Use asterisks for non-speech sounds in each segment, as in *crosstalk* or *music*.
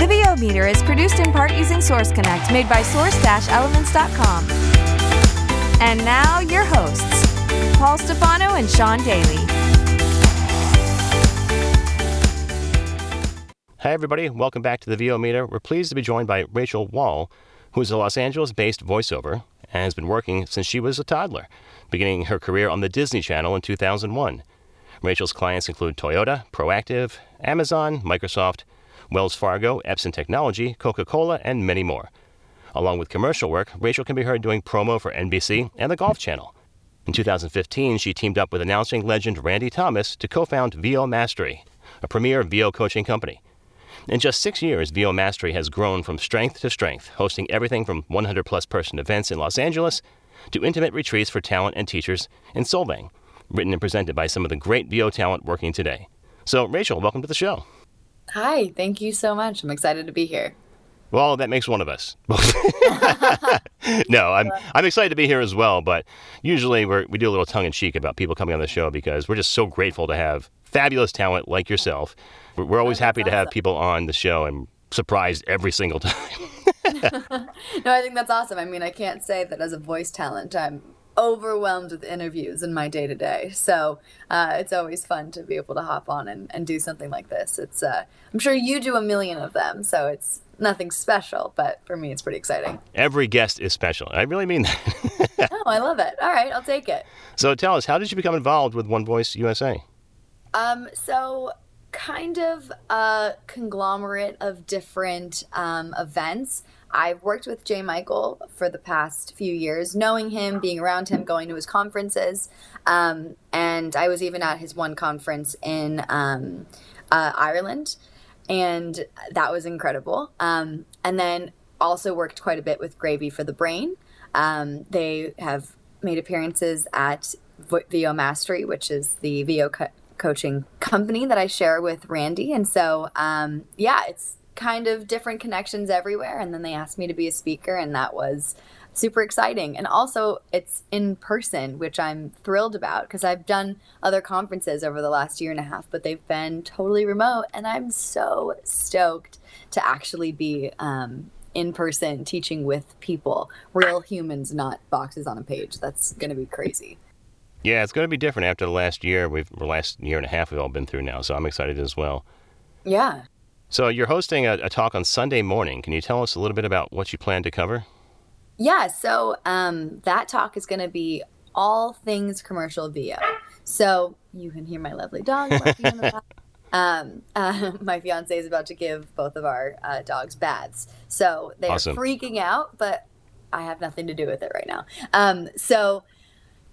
The VO meter is produced in part using Source Connect, made by source-elements.com. And now your hosts, Paul Stefano and Sean Daly. Hi, everybody. Welcome back to the VO Meter. We're pleased to be joined by Rachel Wohl, who is a Los Angeles based voiceover and has been working since she was a toddler, beginning her career on the Disney Channel in 2001. Rachel's clients include Toyota, Proactiv, Amazon, Microsoft, Wells Fargo, Epson Technology, Coca Cola, and many more. Along with commercial work, Rachel can be heard doing promo for NBC and the Golf Channel. In 2015, she teamed up with announcing legend Randy Thomas to co found VO Mastery, a premier VO coaching company. In just six years, VO Mastery has grown from strength to strength, hosting everything from 100 plus person events in Los Angeles to intimate retreats for talent and teachers in Solvang, written and presented by some of the great VO talent working today. So, Rachel, welcome to the show. Hi, thank you so much. I'm excited to be here. Well, that makes one of us. *laughs* no, I'm *laughs* I'm excited to be here as well. But usually we we do a little tongue in cheek about people coming on the show because we're just so grateful to have fabulous talent like yourself. We're, we're always happy to have people on the show and surprised every single *laughs* time. No, I think that's awesome. I mean, I can't say that as a voice talent, I'm overwhelmed with interviews in my day to day. So uh, it's always fun to be able to hop on and, and do something like this. It's uh, I'm sure you do a million of them, so it's nothing special, but for me, it's pretty exciting. every guest is special. I really mean that. *laughs* Oh, I love it. All right, I'll take it. so tell us, how did you become involved with One Voice USA? Um, so kind of a conglomerate of different um, events. I've worked with Jay Michael for the past few years, knowing him, being around him, going to his conferences, um, and I was even at his one conference in um, uh, Ireland, and that was incredible. Um, and then also worked quite a bit with Gravy for the Brain. Um, they have made appearances at VO Mastery, which is the VO coaching company that I share with Randy. And so, um, yeah, it's kind of different connections everywhere. And then they asked me to be a speaker, and that was super exciting. And also, it's in person, which I'm thrilled about because I've done other conferences over the last year and a half, but they've been totally remote. And I'm so stoked to actually be um, in person teaching with people, real humans, not boxes on a page. That's going to be crazy. Yeah, it's going to be different after the last year. We've the last year and a half we've all been through now, so I'm excited as well. Yeah. So you're hosting a, a talk on Sunday morning. Can you tell us a little bit about what you plan to cover? Yeah, so um, that talk is going to be all things commercial VO. So you can hear my lovely dog barking in the back. *laughs* Um, uh, *laughs* my fiance is about to give both of our uh, dogs baths, so they're Awesome. freaking out. But I have nothing to do with it right now. Um, so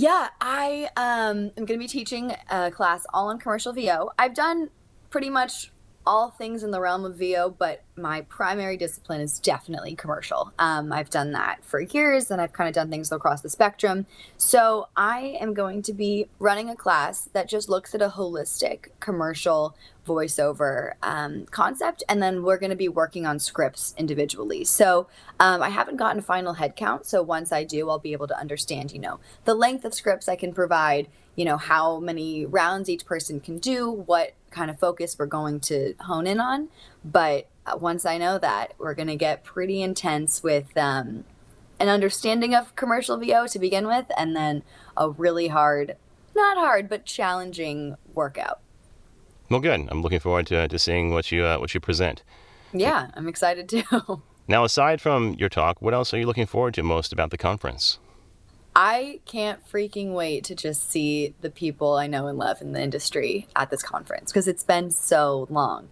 yeah, I um, am going to be teaching a class all on commercial VO. I've done pretty much all things in the realm of VO, but my primary discipline is definitely commercial. Um, I've done that for years and I've kind of done things across the spectrum. So I am going to be running a class that just looks at a holistic commercial voiceover um, concept, and then we're going to be working on scripts individually. So um, I haven't gotten a final head count. So once I do, I'll be able to understand, you know, the length of scripts I can provide, you know, how many rounds each person can do, what kind of focus we're going to hone in on. But uh, once I know that, we're going to get pretty intense with um, an understanding of commercial VO to begin with, and then a really hard, not hard, but challenging workout. Well, good. I'm looking forward to, to seeing what you uh, what you present. Yeah, I'm excited too. *laughs* Now, aside from your talk, what else are you looking forward to most about the conference? I can't freaking wait to just see the people I know and love in the industry at this conference because it's been so long.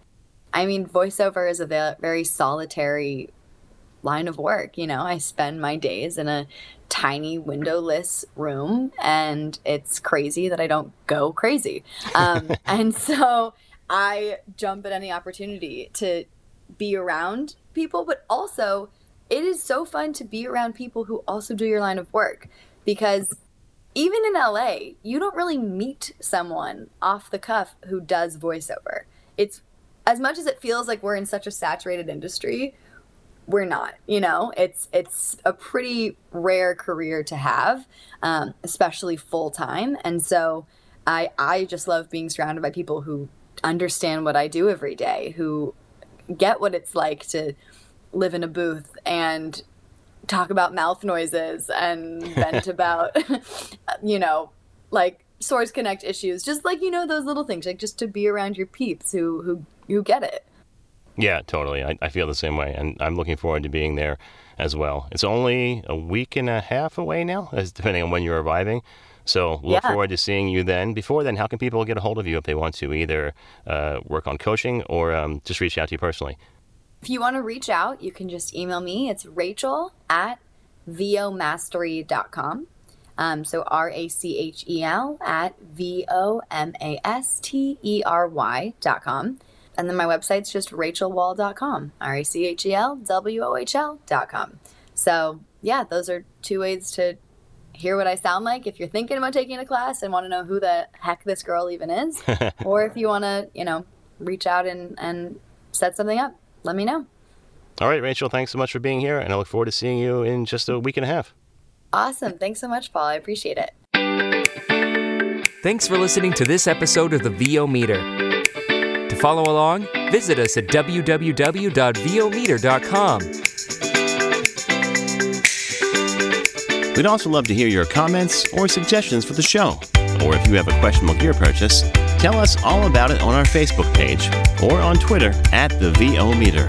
I mean, voiceover is a ve- very solitary line of work. You know, I spend my days in a tiny windowless room, and it's crazy that I don't go crazy. Um, *laughs* and so I jump at any opportunity to be around people, but also it is so fun to be around people who also do your line of work because even in LA, you don't really meet someone off the cuff who does voiceover. It's as much as it feels like we're in such a saturated industry, we're not. You know, it's it's a pretty rare career to have, um, especially full time. And so, I I just love being surrounded by people who understand what I do every day, who get what it's like to live in a booth and talk about mouth noises and vent *laughs* about, you know, like source connect issues, just like you know those little things, like just to be around your peeps who who who get it. Yeah, totally. I, I feel the same way, and I'm looking forward to being there as well. It's only a week and a half away now, *laughs* depending on when you're arriving. So look Yeah. forward to seeing you then. Before then, how can people get a hold of you if they want to either uh, work on coaching or um, just reach out to you personally? If you want to reach out, you can just email me. It's rachel at vomastery.com. Um, so R A C H E L at V O M A S T E R Y dot com. And then my website's just rachelwohl.com. R A C H E L W O H L dot com. So, yeah, those are two ways to hear what I sound like if you're thinking about taking a class and want to know who the heck this girl even is. *laughs* or if you want to, you know, reach out and, and set something up, let me know. All right, Rachel, thanks so much for being here, and I look forward to seeing you in just a week and a half. Awesome. Thanks so much, Paul. I appreciate it. Thanks for listening to this episode of the VO Meter. Follow along, visit us at www.vometer.com. We'd also love to hear your comments or suggestions for the show. Or if you have a questionable gear purchase, tell us all about it on our Facebook page or on Twitter at the VO Meter.